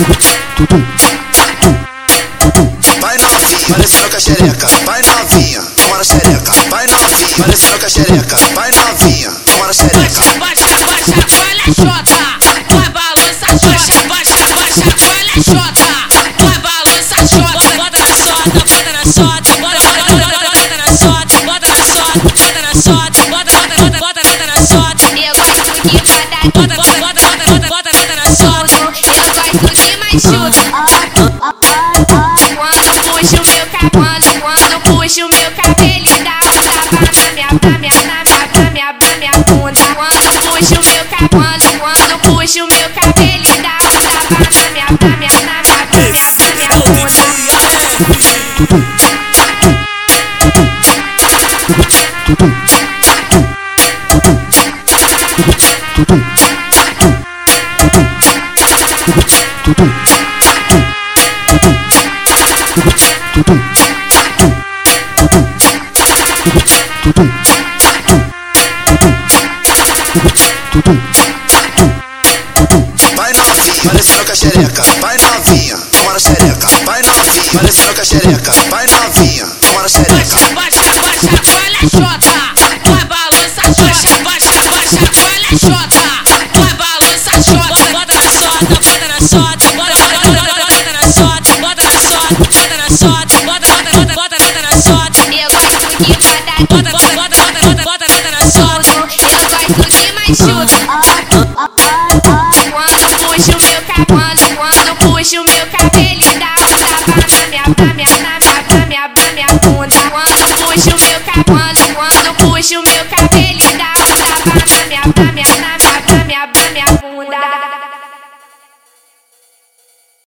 What's Vai novinha, parecendo com a xereca. Vai novinha, toma na xereca. Vai novinha, parecendo com a xereca. Vai novinha, toma na xereca. Baixa, baixa, baixa, olha a chota. Vai balança a chota. Baixa, baixa, olha a chota. Vai balança a chota. Bota na chota, bota na chota. Bota, bota, bota, bota na chota. Bota na chota, bota na chota. Bota, bota, bota, bota, bota na chota. Eu gosto de rodar, Bota, bota, bota, bota, bota, bota, chuta. Quando puxo meu cabelo, quando puxo meu cabelo e dá um tapa na minha, na minha, na minha, na puxo meu cabelo, puxo meu cabelo e um. Vai novinha, parecendo com a xereca. Vai novinha, toma na xereca. Vai novinha, parecendo com a xereca. Vai novinha, toma na xereca. Baixa, baixa, bota na chota. Bota, bota, bota, bota, bota na chota. Eu gosto de rodar, Bota, bota, bota, bota, bota, bota, bota na chota. eu gosto de mais chuta. Quando puxo meu cabelo, quando puxo meu cabelo e dá um tapa na minha, na minha, na minha, na minha, na minha bunda. Quando puxo meu cabelo, quando puxo meu cabelo e dá um tapa na minha, na minha,